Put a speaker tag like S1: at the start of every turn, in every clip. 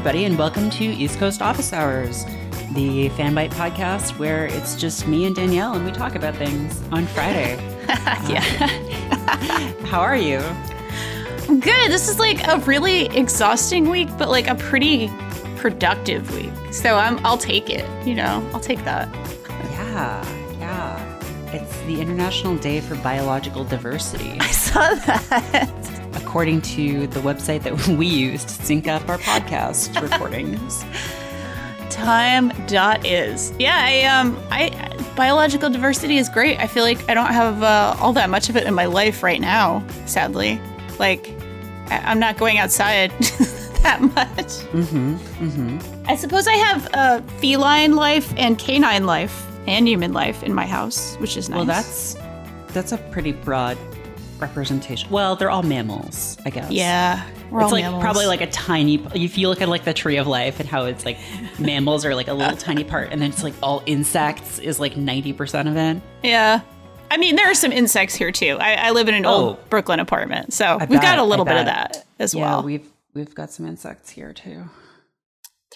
S1: everybody, and welcome to East Coast Office Hours, the Fanbyte podcast where it's just me and Danielle and we talk about things on Friday.
S2: yeah.
S1: How are you?
S2: Good. This is like a really exhausting week, but like a pretty productive week. So I'm I'll take it, you know. I'll take that.
S1: Yeah, yeah. It's the International Day for Biological Diversity,
S2: I saw that.
S1: According to the website that we use to sync up our podcast recordings.
S2: Time dot is. Yeah, I um I biological diversity is great. I feel like I don't have uh, all that much of it in my life right now, sadly. Like I, I'm not going outside that much.
S1: Mm-hmm. Mm-hmm.
S2: I suppose I have a feline life and canine life and human life in my house, which is nice.
S1: Well, that's that's a pretty broad representation. Well, they're all mammals, I guess.
S2: yeah. We're
S1: it's
S2: all
S1: like
S2: mammals.
S1: probably like a tiny. If you look at like the tree of life and how it's like mammals are like a little tiny part, and then it's like all insects is like ninety percent of it.
S2: yeah. I mean, there are some insects here too. I, I live in an
S1: Oh.
S2: old Brooklyn apartment, so we've got a little bit of that as
S1: yeah,
S2: well.
S1: we've we've got some insects here too.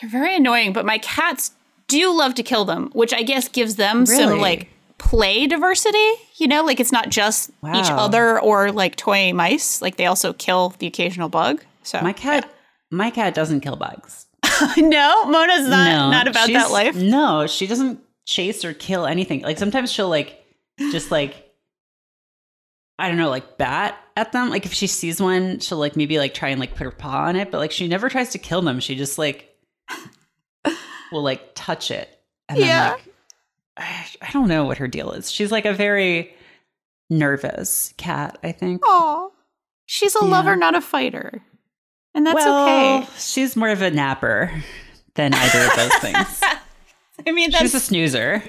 S2: They're very annoying, but my cats do love to kill them, which I guess gives them some like play diversity. You know, like it's not just each other or like toy mice. Like they also kill the occasional bug. So
S1: My cat, my cat doesn't kill bugs.
S2: no, Mona's not
S1: no,
S2: not about that life.
S1: No, she doesn't chase or kill anything. Like sometimes she'll like just like I don't know, like bat at them. Like if she sees one, she'll like maybe like try and like put her paw on it, but like she never tries to kill them. She just like will like touch it. And then, like, I, don't know what her deal is. She's like a very nervous cat, I think.
S2: Aw. She's a
S1: Yeah.
S2: lover, not a fighter. And that's
S1: well,
S2: okay.
S1: She's more of a napper than either of those things.
S2: I mean, that's,
S1: She's a snoozer.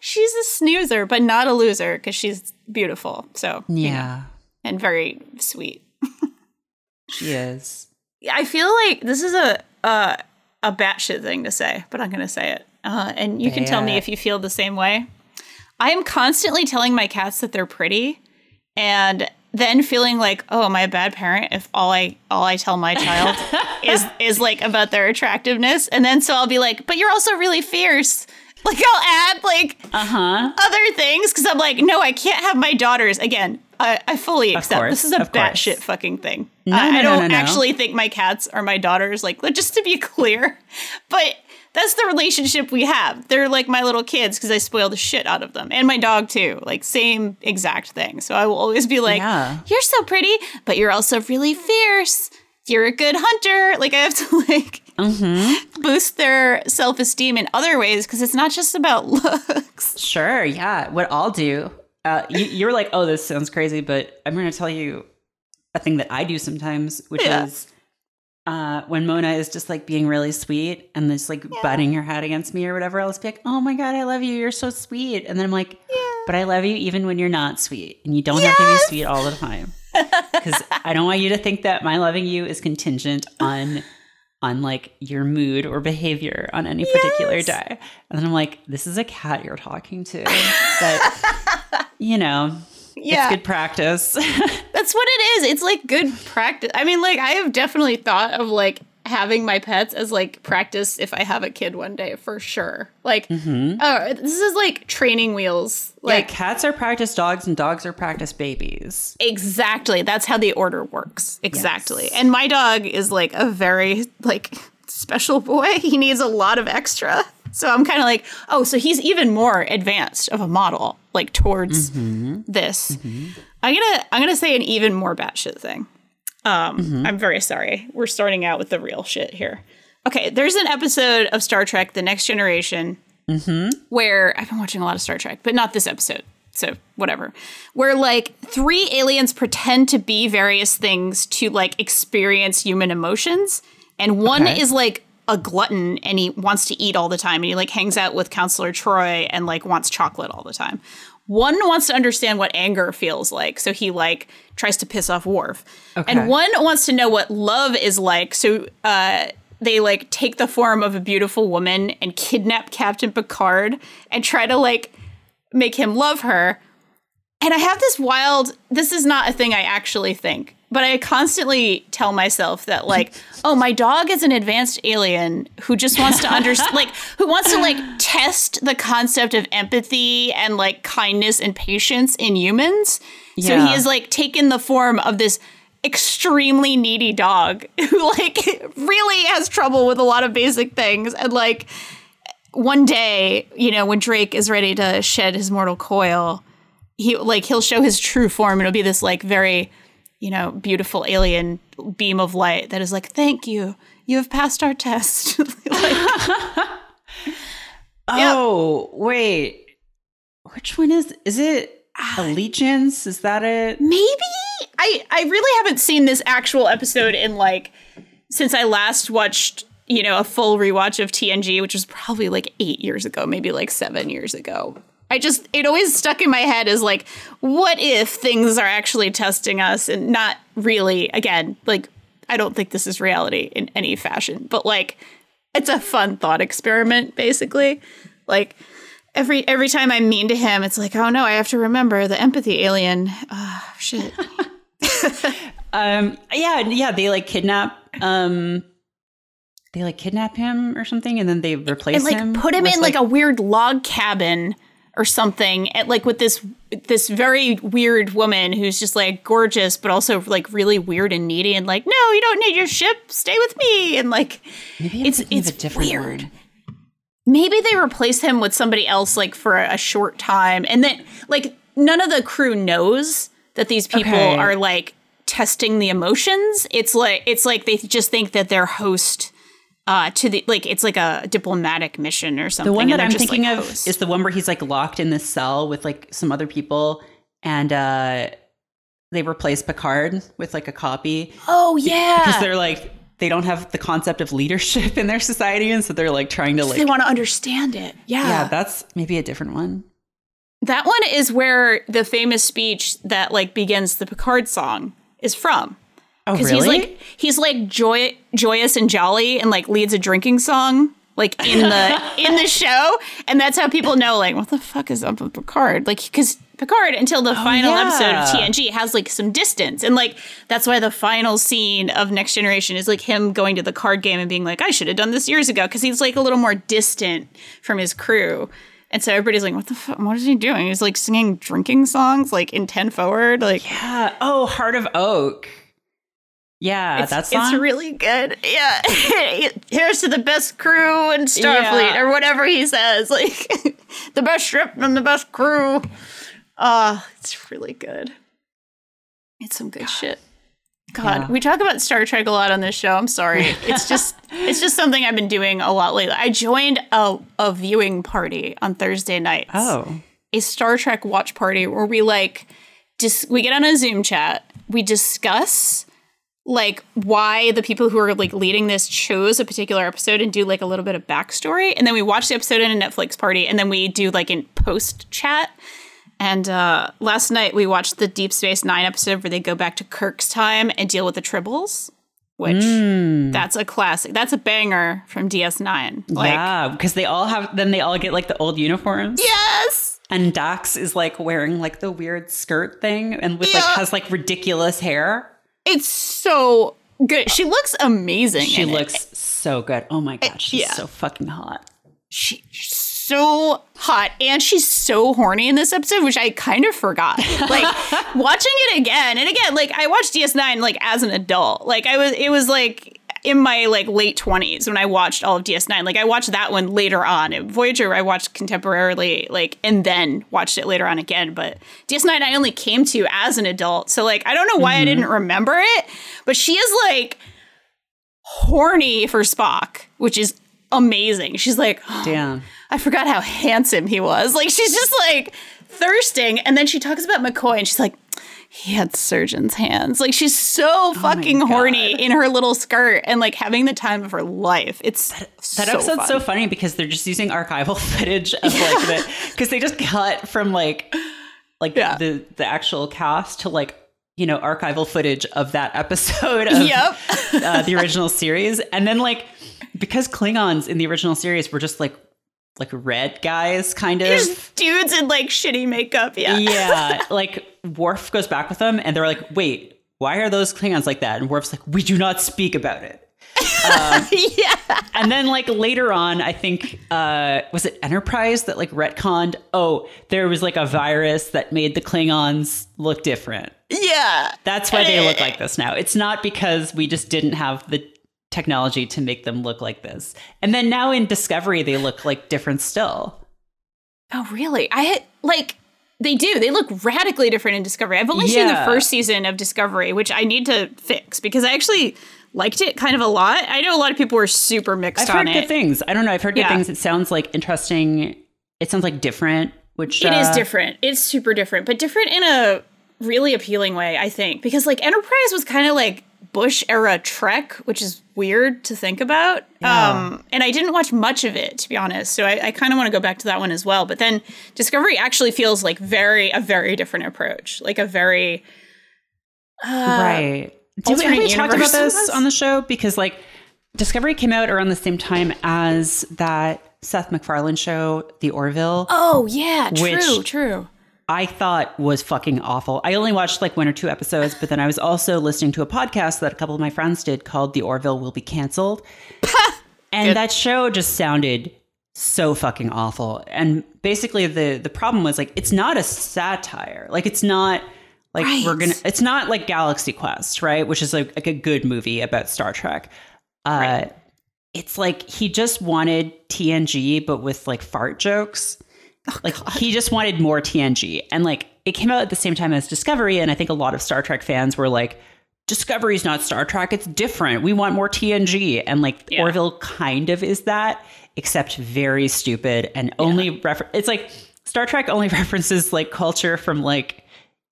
S2: she's a snoozer, but not a loser because she's beautiful. So,
S1: Yeah,
S2: and very sweet.
S1: she is.
S2: I feel like this is a uh, a batshit thing to say, but I'm going to say it. Uh, and you can tell me if you feel the same way. I am constantly telling my cats that they're pretty, and then feeling like, oh, am I a bad parent if all I all I tell my child is is like about their attractiveness, and then so I'll be like, but you're also really fierce. Like I'll add like
S1: Uh huh.
S2: other things because I'm like, no, I can't have my daughters. Again, I, I fully accept
S1: course,
S2: this is a batshit fucking thing.
S1: No,
S2: I,
S1: no,
S2: I don't
S1: no.
S2: actually think my cats are my daughters. Like, just to be clear, but that's the relationship we have. They're like my little kids because I spoil the shit out of them, and my dog too. Like, same exact thing. So I will always be like,
S1: Yeah.
S2: "You're so pretty, but you're also really fierce." You're a good hunter. Like I have to like
S1: Mm-hmm.
S2: boost their self esteem in other ways because it's not just about looks.
S1: Sure. Yeah. What I'll do. Uh, you, you're like, oh, this sounds crazy, but I'm going to tell you a thing that I do sometimes, which
S2: Yeah.
S1: is uh, when Mona is just like being really sweet and just like butting her head against me or whatever. I'll just be like, oh my god, I love you. You're so sweet. And then I'm like, yeah. but I love you even when you're not sweet, and you don't have to be sweet all the time. Because I don't want you to think that my loving you is contingent on on like your mood or behavior on any particular day. And then I'm like, this is a cat you're talking to. But you know,
S2: Yeah.
S1: it's good practice.
S2: That's what it is. It's like good practice. I mean, like I have definitely thought of like having my pets as like practice if I have a kid one day for sure. Like, oh, this is like training wheels.
S1: like
S2: Like
S1: cats are practice dogs and dogs are practice babies.
S2: exactly. That's how the order works. Exactly. And my dog is like a very like special boy. He needs a lot of extra. So I'm kind of like, oh, so he's even more advanced of a model, like towards mm-hmm. this. Mm-hmm. I'm gonna I'm gonna say an even more batshit thing. Um, I'm very sorry. We're starting out with the real shit here. Okay, there's an episode of Star Trek: The Next Generation where I've been watching a lot of Star Trek, but not this episode. So whatever. Where like three aliens pretend to be various things to like experience human emotions, and one
S1: Okay.
S2: is like a glutton and he wants to eat all the time and he like hangs out with counselor Troi and like wants chocolate all the time one wants to understand what anger feels like so he like tries to piss off Worf.
S1: Okay.
S2: and one wants to know what love is like so uh they like take the form of a beautiful woman and kidnap captain picard and try to like make him love her and i have this wild this is not a thing i actually think but I constantly tell myself that like, oh, my dog is an advanced alien who just wants to understand, like, who wants to like test the concept of empathy and like kindness and patience in humans. So he has like taken the form of this extremely needy dog who like really has trouble with a lot of basic things and like one day, you know, when Drake is ready to shed his mortal coil, he like he'll show his true form. It'll be this like very, you know, beautiful alien beam of light that is like, "Thank you, you have passed our test." like,
S1: Oh, wait. Which one is is it ah. Allegiance? Is that it?
S2: maybe I I really haven't seen this actual episode in like since I last watched. You know, a full rewatch of TNG, which was probably like eight years ago, maybe like seven years ago. I just, it always stuck in my head as like, what if things are actually testing us and not really, again, like, I don't think this is reality in any fashion, but like, it's a fun thought experiment, basically. Like, every every time I'm mean to him, it's like, oh no, I have to remember the empathy alien. Ah, shit.
S1: Um yeah, yeah, they like kidnap um they like kidnap him or something and then they replace him.
S2: and like
S1: him.
S2: put him
S1: with,
S2: in like, a weird log cabin or something at like with this this very weird woman who's just like gorgeous but also like really weird and needy and like no you don't need your ship stay with me and like
S1: maybe I'm
S2: it's it's
S1: a different
S2: weird
S1: word.
S2: maybe they replace him with somebody else like for a short time and then like none of the crew knows that these people
S1: Okay.
S2: are like testing the emotions it's like it's like they just think that they're host uh to the like it's like a diplomatic mission or something
S1: The one
S2: and
S1: that I'm
S2: just,
S1: thinking
S2: like,
S1: of
S2: hosts.
S1: is the one where he's like locked in this cell with like some other people and uh they replace Picard with like a copy.
S2: Oh yeah.
S1: because they're like they don't have the concept of leadership in their society and so they're like trying to like
S2: they want to understand it. Yeah.
S1: yeah that's maybe a different one.
S2: That one is where the famous speech that like begins the picard song is from
S1: oh
S2: because
S1: really
S2: he's like he's like joy joyous and jolly and like leads a drinking song like in the in the show and that's how people know like what the fuck is up with picard like because picard until the oh, final
S1: yeah.
S2: episode of tng has like some distance and like that's why the final scene of next generation is like him going to the card game and being like i should have done this years ago because he's like a little more distant from his crew and so everybody's like, "What the fuck? What is he doing?" He's like singing drinking songs, like in ten forward. Like,
S1: yeah oh Heart of Oak yeah
S2: It's,
S1: that's
S2: it's really good. Yeah. Here's to the best crew in Starfleet
S1: Yeah.
S2: or whatever he says. Like the best ship and the best crew. Ah, it's really good. It's some good shit. God,
S1: Yeah.
S2: we talk about Star Trek a lot on this show. I'm sorry. It's just it's just something I've been doing a lot lately. I joined a, a viewing party on Thursday nights
S1: oh
S2: a Star Trek watch party where we like just we get on a Zoom chat, we discuss like why the people who are like leading this chose a particular episode and do like a little bit of backstory, and then we watch the episode in a Netflix party, and then we do like in post chat. And uh, last night we watched the Deep Space Nine episode where they go back to Kirk's time and deal with the Tribbles, which
S1: Hmm.
S2: that's a classic. That's a banger from DS9. Like,
S1: yeah because they all have then they all get like the old uniforms
S2: yes,
S1: and Dax is like wearing like the weird skirt thing and with like has like ridiculous hair
S2: It's so good. She looks amazing.
S1: She
S2: in it.
S1: looks so good. Oh my god, she's
S2: yeah.
S1: so fucking hot.
S2: She- she's so hot and she's so horny in this episode, which I kind of forgot. Like watching it again and again, like I watched DS9 like as an adult. Like I was it was like in my like late 20s when I watched all of DS9. Like I watched that one later on. Voyager I watched contemporarily like and then watched it later on again, but DS9 I only came to as an adult. So like I don't know why I mm-hmm. didn't remember it, but she is like horny for Spock, which is amazing. She's like,
S1: Damn.
S2: I forgot how handsome he was. Like she's just like thirsting, and then she talks about McCoy, and she's like, he had surgeon's hands. Like she's so fucking
S1: Oh
S2: horny in her little skirt and like having the time of her life. It's
S1: That
S2: so
S1: episode's
S2: fun.
S1: so funny because they're just using archival footage of like the because they just cut from like like
S2: Yeah.
S1: the the actual cast to like you know archival footage of that episode of
S2: Yep.
S1: uh, the original series and then like because Klingons in the original series were just like like red guys kind of
S2: There's dudes in like shitty makeup. Yeah.
S1: yeah like Worf goes back with them and they're like wait why are those Klingons like that? And Worf's like, we do not speak about it. Um,
S2: yeah.
S1: and then like later on, I think uh, was it Enterprise that like retconned? Oh, there was like a virus that made the Klingons look different.
S2: Yeah.
S1: That's why they look like this now. It's not because we just didn't have the technology to make them look like this. And then now in Discovery, they look like different still.
S2: Oh, really? I had like they do. They look radically different in Discovery. I've only seen the first season of Discovery, which I need to fix because I actually liked it kind of a lot. I know a lot of people were super mixed
S1: I've
S2: on
S1: heard
S2: it.
S1: good things. I don't know. I've heard good
S2: Yeah.
S1: things. It sounds like interesting. It sounds like different, which
S2: It is
S1: uh,
S2: different. It's super different, but different in a really appealing way, I think. Because like Enterprise was kind of like Bush era Trek, which is weird to think about.
S1: Yeah.
S2: Um, and I didn't watch much of it, to be honest. So I, I kind of want to go back to that one as well. But then Discovery actually feels like very a very different approach, like a very uh,
S1: right. Did we, have we talked about this on the show? Because like Discovery came out around the same time as that Seth MacFarlane show, The Orville.
S2: Oh yeah, true,
S1: Which-
S2: true.
S1: I thought was fucking awful. I only watched like one or two episodes, but then I was also listening to a podcast that a couple of my friends did called The Orville Will Be Cancelled. and
S2: Good.
S1: that show just sounded so fucking awful. And basically the the problem was like it's not a satire. Like it's not like we're gonna it's not like Galaxy Quest, right? Which is like, like a good movie about Star Trek. Uh
S2: Right.
S1: it's like he just wanted TNG but with like fart jokes. Like he just wanted more TNG. And like it came out at the same time as Discovery and I think a lot of Star Trek fans were like Discovery's not Star Trek, it's different. We want more TNG. And like
S2: Yeah.
S1: Orville kind of is that, except very stupid and only refer it's like Star Trek only references like culture from like,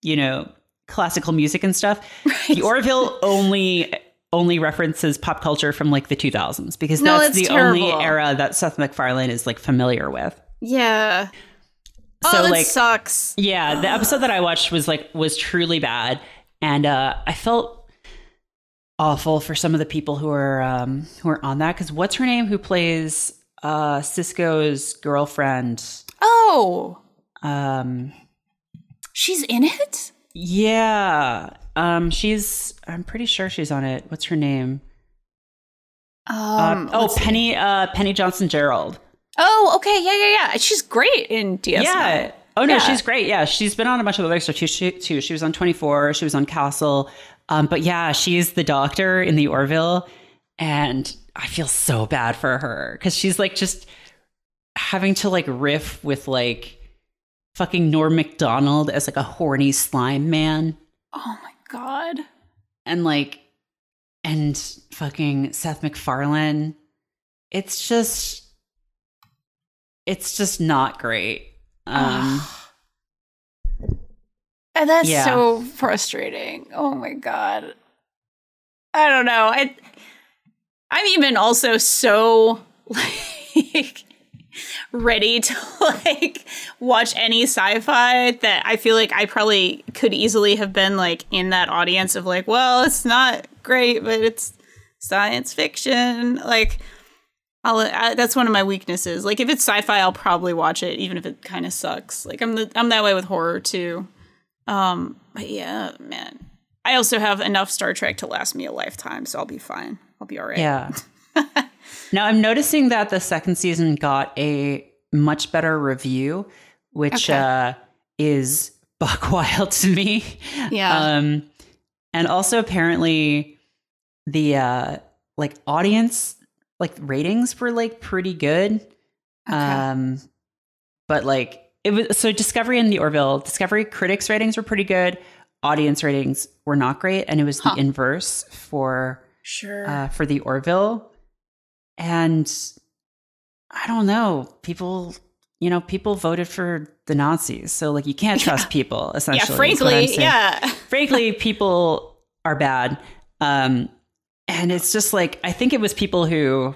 S1: you know, classical music and stuff. The Orville only only references pop culture from like the 2000s because
S2: No,
S1: that's the only era that Seth MacFarlane is like familiar with.
S2: Yeah.
S1: So,
S2: oh, that
S1: like-
S2: sucks.
S1: Yeah, the episode that I watched was like was truly bad, and uh, I felt awful for some of the people who are um, who are on that because what's her name who plays uh, Sisko's girlfriend?
S2: Oh,
S1: Um,
S2: she's in it.
S1: yeah, um, she's I'm pretty sure she's on it. What's her name?
S2: Um,
S1: Um, oh. Penny uh, Penny Johnson Jerald.
S2: Oh, okay, yeah, yeah, yeah. She's great in DS9.
S1: Yeah. Oh no,
S2: Yeah.
S1: she's great. Yeah, she's been on a bunch of other stuff too. She, too. she was on Twenty Four. She was on Castle. Um, but yeah, she's the doctor in the Orville, and I feel so bad for her because she's like just having to like riff with like fucking Norm Macdonald as like a horny slime man,
S2: Oh my god.
S1: and like and fucking Seth MacFarlane. It's just, it's just not great. Um.
S2: And that's
S1: Yeah.
S2: so frustrating. Oh my god. I don't know. I I'm even also so like ready to like watch any sci-fi that I feel like I probably could easily have been like in that audience of like, well, it's not great, but it's science fiction. Like I'll, I, that's one of my weaknesses. Like if it's sci-fi, I'll probably watch it, even if it kind of sucks. Like I'm the, I'm that way with horror too. Um, but yeah, man. I also have enough Star Trek to last me a lifetime, so I'll be fine. I'll be all right.
S1: Yeah. now I'm noticing that the second season got a much better review, which
S2: Okay.
S1: uh, is buck wild to me.
S2: Yeah.
S1: Um, and also apparently the uh, like audience like ratings were like pretty good.
S2: Okay.
S1: Um, but like it was so Discovery and the Orville Discovery critics ratings were pretty good. Audience ratings were not great, and it was
S2: Huh.
S1: the inverse for
S2: sure.
S1: uh, for the Orville. And I don't know, people, you know, people voted for the Nazis, so like you can't trust people. Essentially, is
S2: frankly, yeah.
S1: frankly, people are bad. Um, and it's just like I think it was people who,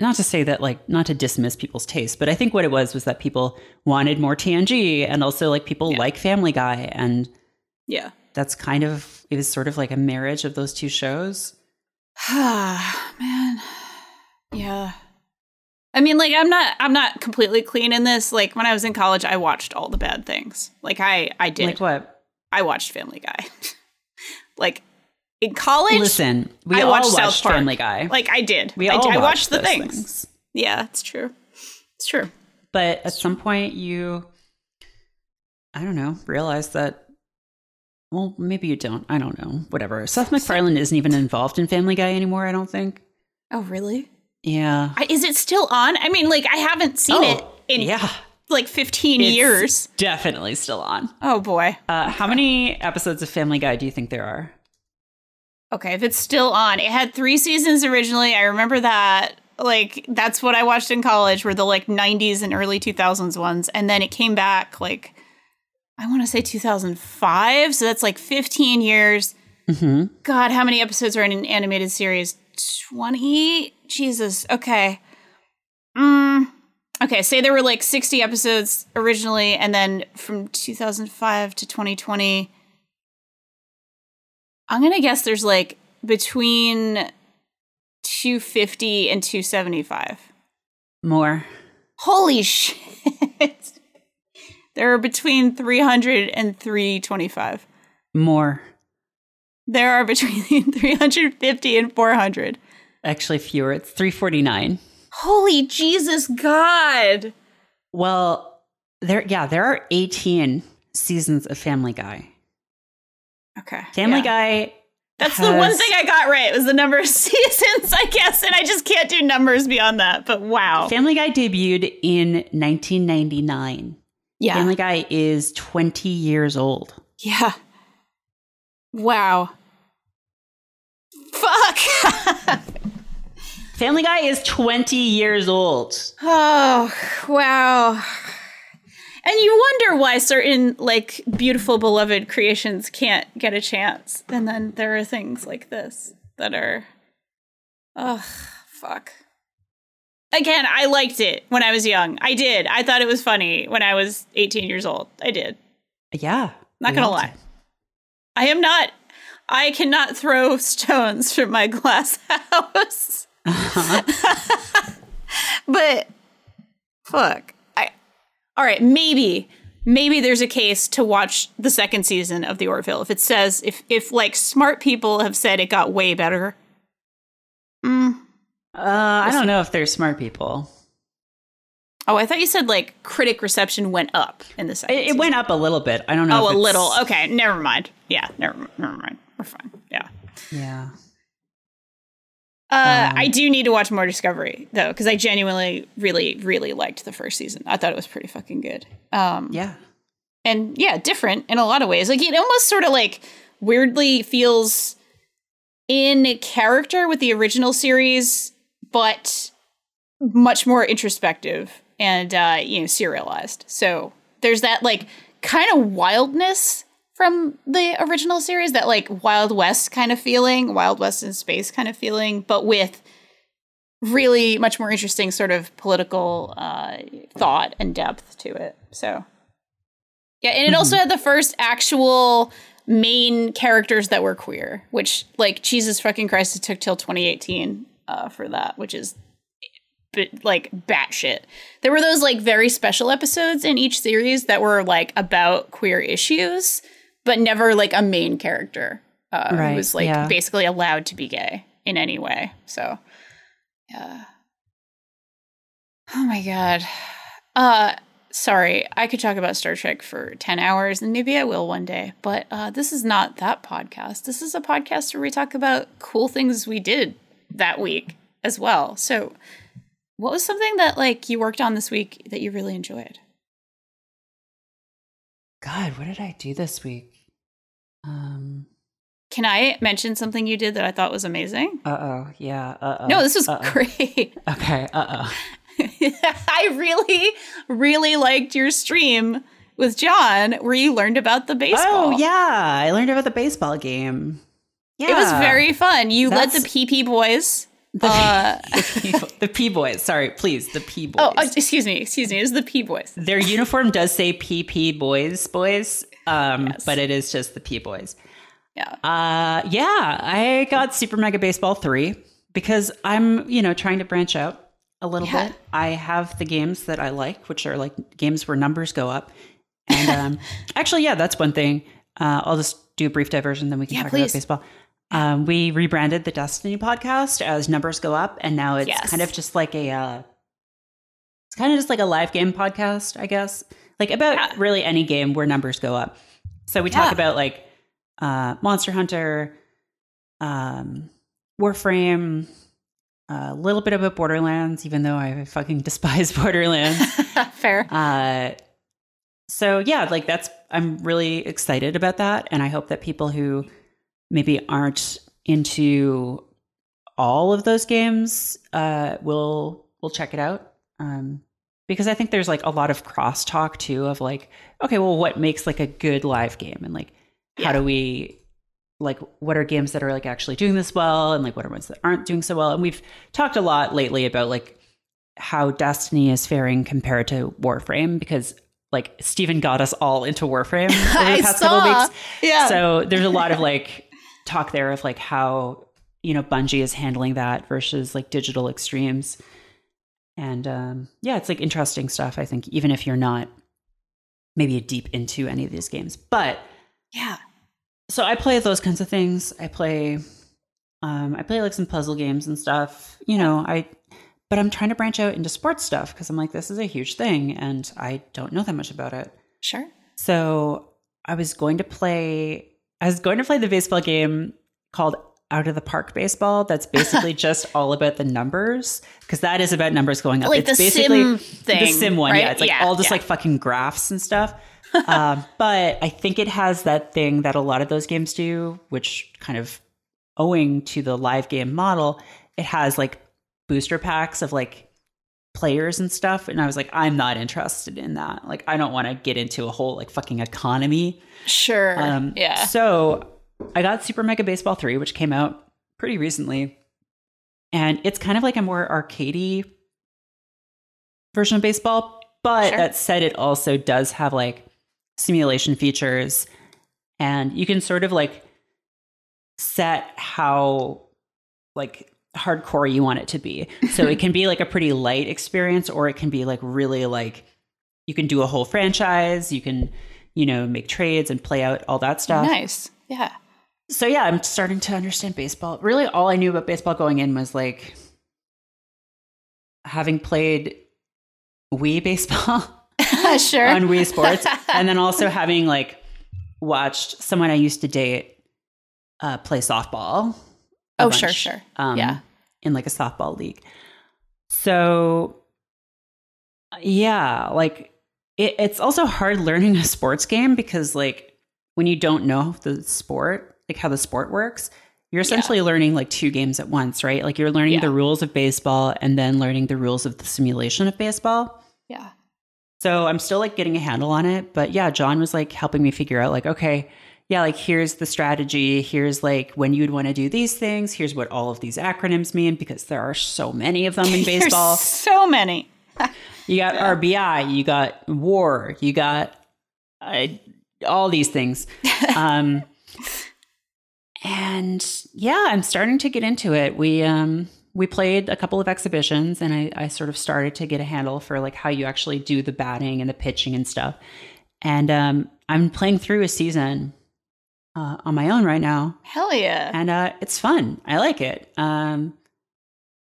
S1: not to say that like not to dismiss people's taste, but I think what it was was that people wanted more TNG, and also like people
S2: Yeah.
S1: like Family Guy, and
S2: Yeah.
S1: that's kind of it was sort of like a marriage of those two shows.
S2: Ah man. Yeah. I mean, like, I'm not, I'm not completely clean in this. Like, when I was in college, I watched all the bad things. Like, I, I did.
S1: Like what?
S2: I watched Family Guy. like in college,
S1: Listen, we
S2: I
S1: all
S2: watched
S1: watched. Family Guy.
S2: like I did.
S1: we
S2: I,
S1: all
S2: I watched the
S1: those
S2: things. Yeah, it's true. It's true.
S1: But at some point, you, I don't know, realize that. Well, maybe you don't. I don't know. Whatever. Seth MacFarlane isn't even involved in Family Guy anymore. I don't think.
S2: Oh, really?
S1: Yeah.
S2: I, is it still on? I mean, like I haven't seen it in
S1: Oh, yeah.
S2: like 15
S1: It's
S2: years.
S1: Definitely still on.
S2: Oh boy.
S1: Uh, how many episodes of Family Guy do you think there are?
S2: Okay, if it's still on. It had 3 seasons originally. I remember that. Like that's what I watched in college were the like 90s and early 2000s ones and then it came back like I want to say 2005, so that's like 15 years.
S1: Mm-hmm.
S2: God, how many episodes are in an animated series? 20? Jesus. Okay. Mm, okay, say there were like 60 episodes originally, and then from 2005 to 2020, I'm going to guess there's like between 250 and 275.
S1: More.
S2: Holy shit. there are between 300 and 325.
S1: More.
S2: There are between 350 and 400.
S1: Actually, fewer. It's 349.
S2: Holy Jesus God.
S1: Well, there, yeah, there are 18 seasons of Family Guy.
S2: Okay.
S1: Family
S2: yeah.
S1: Guy.
S2: That's the one thing I got right It was the number of seasons, I guess, and I just can't do numbers beyond that. But wow.
S1: Family Guy debuted in 1999.
S2: yeah.
S1: Family Guy is 20 years old.
S2: yeah. Wow. Fuck.
S1: Family Guy is 20 years old.
S2: Oh, wow. And you wonder why certain like beautiful beloved creations can't get a chance. And then there are things like this that are Ugh, fuck. Again, I liked it when I was young. I did. I thought it was funny when I was 18 years old. I did.
S1: Yeah.
S2: Not gonna lie.
S1: did.
S2: I am not I cannot throw stones from my glass house. Uh-huh. but fuck. All right, maybe maybe there's a case to watch the second season of The Orville if it says if if like smart people have said it got way better. Mm.
S1: Uh, I don't know if they're smart people.
S2: Oh, I thought you said like critic reception went up in the second.
S1: It, it went up a little bit. I don't know.
S2: Oh, a little. Okay, never mind. Yeah, never, never mind. We're fine. Yeah.
S1: Yeah.
S2: Uh,
S1: Um,
S2: I do need to watch more Discovery though, because I genuinely, really, really liked the first season. I thought it was pretty fucking good. Um,
S1: Yeah.
S2: and yeah, different in a lot of ways. Like it almost sort of like weirdly feels in character with the original series, but much more introspective and uh, you know serialized. So there's that like kind of wildness from the original series, that like Wild West kind of feeling, Wild West in space kind of feeling, but with really much more interesting sort of political uh, thought and depth to it. So yeah, and it also had the first actual main characters that were queer, which like Jesus fucking Christ, it took till 2018 uh, for that, which is b- like batshit. There were those like very special episodes in each series that were like about queer issues, but never like a main character uh,
S1: Right,
S2: who was like
S1: yeah.
S2: basically allowed to be gay in any way. So, yeah. Oh my god. Uh, sorry, I could talk about Star Trek for 10 hours, and maybe I will one day, but uh, this is not that podcast. This is a podcast where we talk about cool things we did that week as well. So, what was something that like you worked on this week that you really enjoyed?
S1: God, what did I do this week? Um.
S2: Can I mention something you did that I thought was amazing?
S1: Uh oh. Yeah. Uh oh.
S2: no, this was
S1: uh-oh.
S2: great.
S1: Okay. Uh oh.
S2: I really, really liked your stream with John where you learned about the baseball.
S1: Oh yeah, I learned about the baseball game. Yeah,
S2: It was very fun. You led the PP boys.
S1: the,
S2: uh,
S1: the P boys. Sorry, please, the P boys.
S2: Oh, excuse me, excuse me. It was the P boys.
S1: Their uniform does say PP boys, boys, um,
S2: Yes.
S1: but it is just the P boys.
S2: Yeah.
S1: Uh, yeah, I got Super Mega Baseball 3 because I'm, you know, trying to branch out a little
S2: Yeah.
S1: bit. I have the games that I like, which are like games where numbers go up. And um, actually, yeah, that's one thing. uh, I'll just do a brief diversion, then we can
S2: Yeah,
S1: talk
S2: please.
S1: about baseball. Um, we rebranded the Destiny podcast as Numbers Go Up, and now it's
S2: Yes.
S1: kind of just like a, uh, it's kind of just like a live game podcast, I guess, like about
S2: Yeah.
S1: really any game where numbers go up. So we talk
S2: Yeah.
S1: about like uh, Monster Hunter, um, Warframe, a little bit about Borderlands, even though I fucking despise Borderlands.
S2: Fair.
S1: Uh, so yeah, like that's I'm really excited about that, and I hope that people who maybe aren't into all of those games uh, will will check it out. Um, because I think there's like a lot of crosstalk too of like, okay, well, what makes like a good live game, and like how do we like what are games that are like actually doing this well, and like what are ones that aren't doing so well. And we've talked a lot lately about like how Destiny is faring compared to Warframe because like Steven got us all into Warframe over the past couple
S2: saw.
S1: of weeks.
S2: Yeah.
S1: So there's a lot of like talk there of like how you know Bungie is handling that versus like digital extremes. And um yeah, it's like interesting stuff, I think, even if you're not maybe deep into any of these games. But
S2: yeah.
S1: so I play those kinds of things. I play um I play like some puzzle games and stuff. You know, I but I'm trying to branch out into sports stuff because I'm like this is a huge thing and I don't know that much about it.
S2: Sure.
S1: So I was going to play I was going to play the baseball game called Out of the Park Baseball that's basically just all about the numbers because that is about numbers going up.
S2: Like
S1: it's
S2: the
S1: basically
S2: sim thing.
S1: the sim one.
S2: right?
S1: Yeah, it's like all just
S2: yeah.
S1: like fucking graphs and stuff. um, but I think it has that thing that a lot of those games do, which kind of owing to the live game model, it has like booster packs of like players and stuff. And I was like, I'm not interested in that. Like, I don't want to get into a whole like fucking economy.
S2: Sure.
S1: Um,
S2: yeah.
S1: So I got Super Mega Baseball 3, which came out pretty recently. And it's kind of like a more arcadey version of baseball. But
S2: Sure.
S1: that said, it also does have like simulation features. And you can sort of like set how like hardcore you want it to be. So it can be like a pretty light experience, or it can be like really like you can do a whole franchise. You can, you know, make trades and play out all that stuff.
S2: Nice. Yeah.
S1: So yeah, I'm starting to understand baseball. Really, all I knew about baseball going in was like having played Wii baseball
S2: sure.
S1: on Wii Sports, and then also having like watched someone I used to date uh, play softball.
S2: Oh, sure, sure.
S1: Um,
S2: Yeah.
S1: in like a softball league. So yeah, like it, it's also hard learning a sports game because like when you don't know the sport, like how the sport works, you're essentially learning like two games at once, right? Like you're learning
S2: Yeah.
S1: the rules of baseball and then learning the rules of the simulation of baseball.
S2: yeah.
S1: So I'm still like getting a handle on it. But yeah, John was like helping me figure out like, okay, yeah, like here's the strategy. Here's like when you'd want to do these things. Here's what all of these acronyms mean because there are so many of them in baseball.
S2: so many.
S1: You got RBI, you got WAR, you got uh, all these things. Um, and yeah, I'm starting to get into it. We um, we played a couple of exhibitions, and I, I sort of started to get a handle for like how you actually do the batting and the pitching and stuff. And um, I'm playing through a season uh, on my own right now,
S2: Hell yeah.
S1: and uh, it's fun. I like it. Um,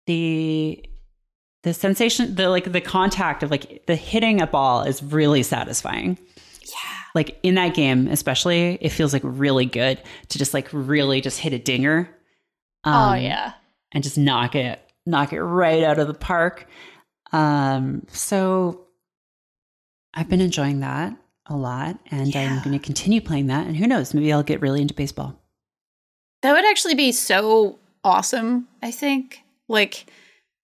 S1: the the sensation, the like the contact of like the hitting a ball is really satisfying.
S2: Yeah.
S1: Like in that game, especially, it feels like really good to just like really just hit a dinger.
S2: oh
S1: um,
S2: yeah.
S1: and just knock it knock it right out of the park. Um, so I've been enjoying that a lot, and I'm going to continue playing that. And who knows, maybe I'll get really into baseball.
S2: That would actually be so awesome, I think. Like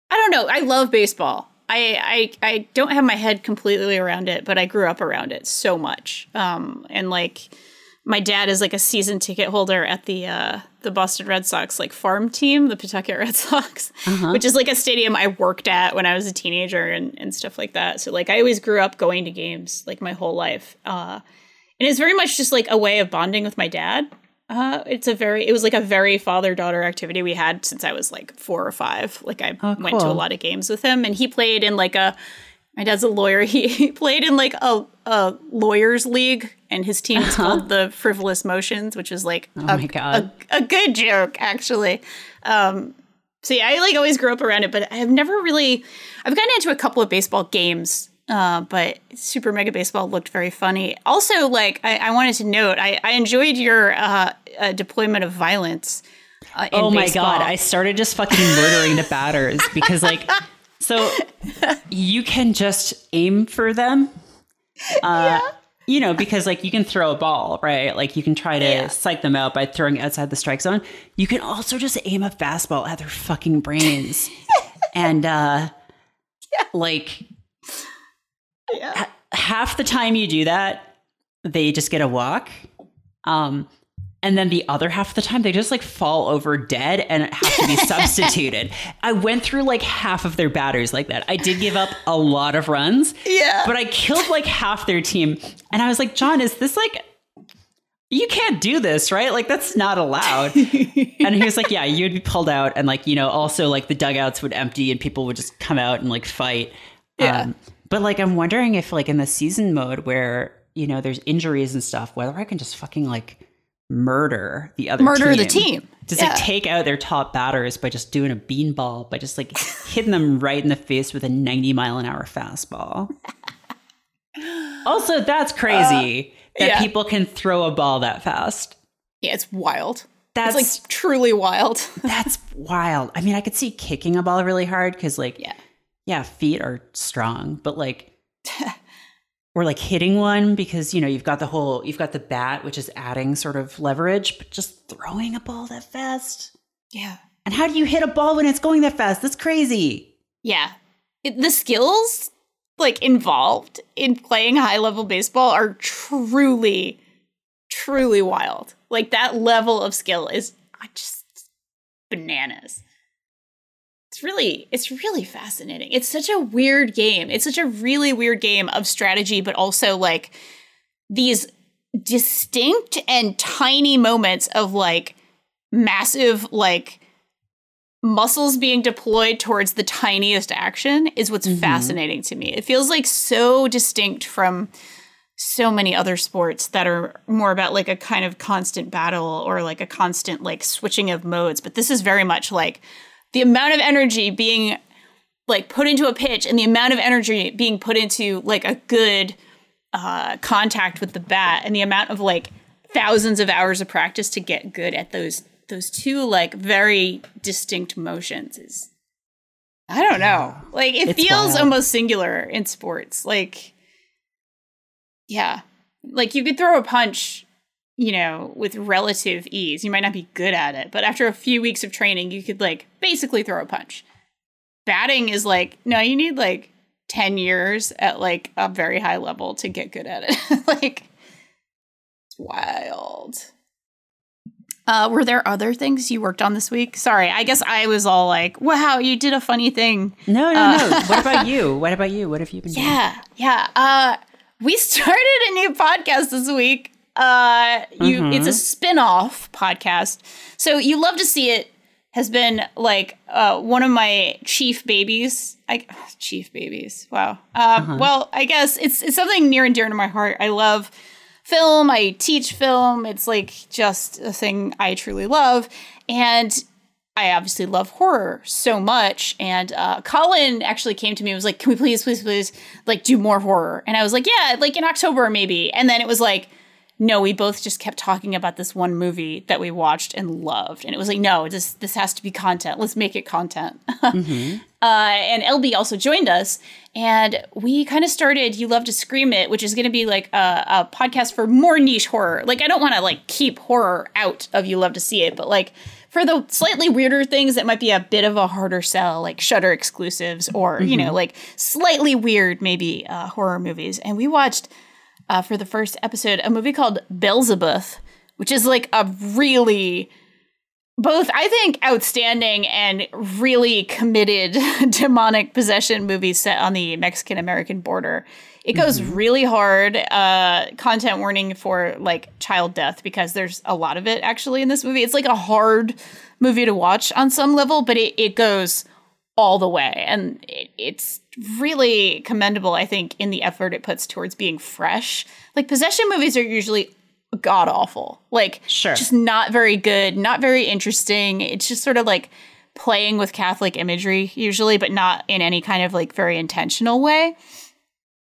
S2: I don't know, I love baseball. I I I don't have my head completely around it, but I grew up around it so much. Um and like my dad is like a season ticket holder at the uh the Boston Red Sox like farm team, the Pawtucket Red Sox,
S1: Uh-huh.
S2: which is like a stadium I worked at when I was a teenager and and stuff like that. So like I always grew up going to games like my whole life. Uh and it's very much just like a way of bonding with my dad. Uh, it's a very, it was like a very father daughter activity we had since I was like four or five. Like I
S1: Oh,
S2: went to a lot of games with him, and he played in like a My dad's a lawyer. He, he played in like a, a lawyers league, and his team is called the Frivolous Motions, which is like
S1: Oh
S2: a,
S1: my God.
S2: a, a good joke, actually. Um, so yeah, I like always grew up around it, but I've never really. I've gotten into a couple of baseball games, uh, but Super Mega Baseball looked very funny. Also, like I, I wanted to note, I, I enjoyed your uh, uh, deployment of violence. Uh, in
S1: Oh my
S2: baseball.
S1: god, I started just fucking murdering the batters because like so you can just aim for them. Uh you know, because like you can throw a ball, right? Like you can try to
S2: Yeah.
S1: psych them out by throwing outside the strike zone. You can also just aim a fastball at their fucking brains. and uh like
S2: Yeah.
S1: half the time you do that, they just get a walk. Um, and then the other half of the time, they just like fall over dead and have to be substituted. I went through like half of their batters like that. I did give up a lot of runs,
S2: Yeah.
S1: but I killed like half their team. And I was like, John, is this like, you can't do this, right? Like, that's not allowed. and he was like, yeah, you'd be pulled out. And like, you know, also like the dugouts would empty and people would just come out and like fight.
S2: Yeah.
S1: Um, but like, I'm wondering if like in the season mode where, you know, there's injuries and stuff, whether I can just fucking like murder the other
S2: Murder the
S1: team.
S2: team.
S1: Just
S2: Yeah.
S1: like take out their top batters by just doing a beanball, by just like hitting them right in the face with a 90 mile an hour fastball. also, that's crazy that
S2: Uh, yeah.
S1: people can throw a ball that fast.
S2: Yeah, it's wild.
S1: That's
S2: it's like truly wild.
S1: that's wild. I mean, I could see kicking a ball really hard because, like,
S2: yeah.
S1: yeah, feet are strong, but like, or like hitting one because you know you've got the whole, you've got the bat, which is adding sort of leverage, but just throwing a ball that fast.
S2: Yeah.
S1: And how do you hit a ball when it's going that fast? That's crazy.
S2: Yeah. It, the skills like involved in playing high level baseball are truly truly wild. Like that level of skill is just bananas. It's really it's really fascinating. It's such a weird game. It's such a really weird game of strategy but also like these distinct and tiny moments of like massive like muscles being deployed towards the tiniest action is what's mm-hmm. fascinating to me. It feels like so distinct from so many other sports that are more about like a kind of constant battle or like a constant like switching of modes, but this is very much like the amount of energy being like put into a pitch and the amount of energy being put into like a good uh, contact with the bat and the amount of like thousands of hours of practice to get good at those those two like very distinct motions is I don't know. Like it
S1: It's
S2: feels
S1: wild.
S2: almost singular in sports. Like yeah. Like you could throw a punch, you know, with relative ease. You might not be good at it, but after a few weeks of training, you could like basically throw a punch. Batting is like, no, you need like 10 years at like a very high level to get good at it. like it's wild. Uh, were there other things you worked on this week? Sorry, I guess I was all like, "Wow, you did a funny thing."
S1: No, no,
S2: Uh,
S1: no. what about you? What about you? What have you been doing?
S2: Yeah, yeah. Uh, we started a new podcast this week. Uh, you, it's a spin-off podcast. So you love to see it has been like uh, one of my chief babies. I chief babies. Wow. Uh, Well, I guess it's it's something near and dear to my heart. I love film. I teach film. It's like just a thing I truly love, and I obviously love horror so much. And uh, Colin actually came to me and was like, "Can we please, please, please, like do more horror?" And I was like, "Yeah, like in October maybe." And then it was like, "No, we both just kept talking about this one movie that we watched and loved." And it was like, "No, this this has to be content. Let's make it content." Uh, and LB also joined us, and we kind of started "You Love to Scream It," which is going to be like a, a podcast for more niche horror. Like, I don't want to like keep horror out of "You Love to See It," but like for the slightly weirder things that might be a bit of a harder sell, like Shudder exclusives or you know like slightly weird maybe uh, horror movies. And we watched uh, for the first episode a movie called Belzebuth, which is like a really both I think outstanding and really committed demonic possession movie set on the Mexican American border. It goes really hard. Uh, content warning for like child death because there's a lot of it actually in this movie. It's like a hard movie to watch on some level, but it, it goes all the way. And it, it's really commendable, I think, in the effort it puts towards being fresh. Like, possession movies are usually god awful. Like,
S1: Sure.
S2: just not very good, not very interesting. It's just sort of like playing with Catholic imagery, usually, but not in any kind of like very intentional way.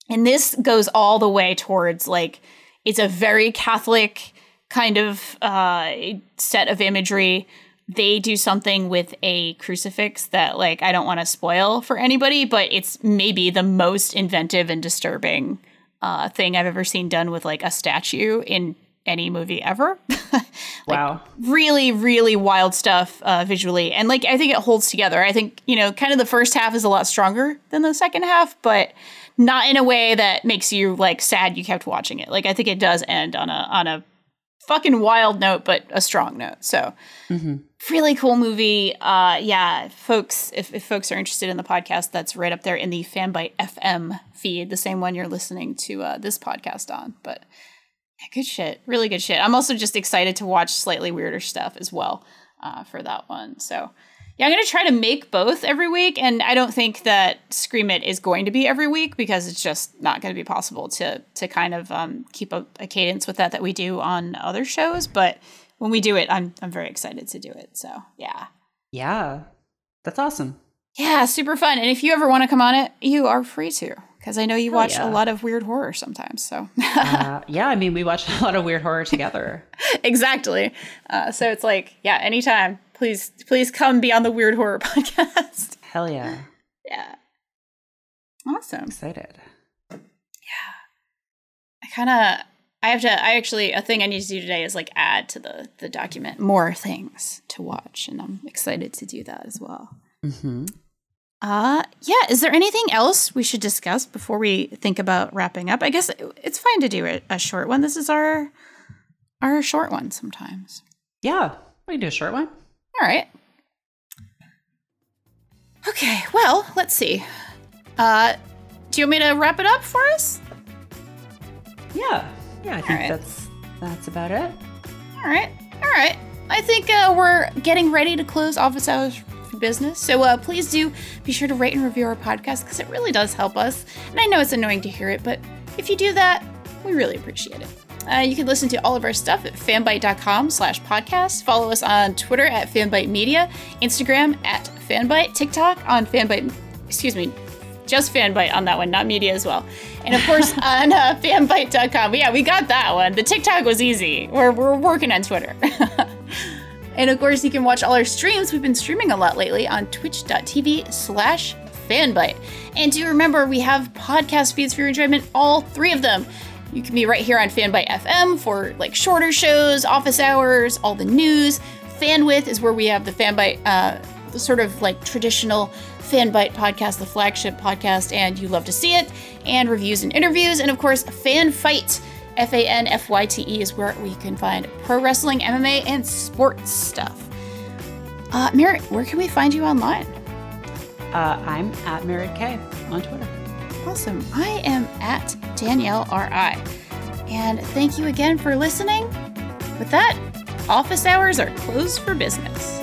S2: And this goes all the way towards like, it's a very Catholic kind of uh, set of imagery. They do something with a crucifix that, like, I don't want to spoil for anybody, but it's maybe the most inventive and disturbing uh, thing I've ever seen done with like a statue in any movie ever.
S1: wow.
S2: really, really wild stuff uh, visually. And like, I think it holds together. I think, you know, kind of the first half is a lot stronger than the second half, but not in a way that makes you like sad you kept watching it. Like, I think it does end on a, on a fucking wild note, but a strong note. So, really cool movie. Uh, yeah, folks, if, if folks are interested in the podcast, that's right up there in the Fanbyte FM feed, the same one you're listening to uh, this podcast on. But yeah, good shit. Really good shit. I'm also just excited to watch slightly weirder stuff as well uh, for that one. So, yeah, I'm to try to make both every week. And I don't think that Scream It is going to be every week because it's just not going to be possible to to kind of um, keep a, a cadence with that that we do on other shows. But when we do it, I'm, I'm very excited to do it. So, yeah.
S1: Yeah. That's awesome.
S2: Yeah, super fun. And if you ever want to come on it, you are free to because I know you
S1: Hell
S2: watch
S1: yeah.
S2: a lot of weird horror sometimes. So,
S1: Uh, yeah, I mean, we watch a lot of weird horror together.
S2: exactly. Uh, so it's like, yeah, anytime. Please, please come be on the Weird Horror podcast.
S1: Hell yeah.
S2: yeah. Awesome.
S1: Excited. Yeah.
S2: I kind of, I have to, I actually, a thing I need to do today is like add to the, the document more things to watch. And I'm excited to do that as well.
S1: hmm
S2: Uh, yeah. Is there anything else we should discuss before we think about wrapping up? I guess it's fine to do a, a short one. This is our, our short one sometimes.
S1: Yeah. We can do a short one.
S2: All right. Okay, well, let's see. Uh, do you want me to wrap it up for us?
S1: Yeah. Yeah, I think
S2: right.
S1: that's that's about it.
S2: All right, all right. I think uh, we're getting ready to close office hours business. So uh, please do be sure to rate and review our podcast because it really does help us. And I know it's annoying to hear it, but if you do that, we really appreciate it. Uh, you can listen to all of our stuff at fanbyte.com slash podcast. Follow us on Twitter at fanbyte media, Instagram at fanbyte, TikTok on fanbyte, excuse me, just fanbyte on that one, not media as well. And of course on uh, fanbyte.com. Yeah, we got that one. The TikTok was easy. We're, we're working on Twitter. and of course, you can watch all our streams. We've been streaming a lot lately on twitch.tv slash fanbyte. And do remember, we have podcast feeds for your enjoyment, all three of them. You can be right here on Fanbyte FM for like shorter shows, office hours, all the news. Fanwith is where we have the Fanbyte, uh, the sort of like traditional Fanbyte podcast, the flagship podcast, and you love to see it, and reviews and interviews, and of course, FanFyte. F A N F Y T E is where we can find pro wrestling, MMA, and sports stuff. Uh, Merritt, where can we find you online?
S1: Uh, I'm at Merritt K on Twitter.
S2: Awesome. I am at Danielle R.I. And thank you again for listening. With that, office hours are closed for business.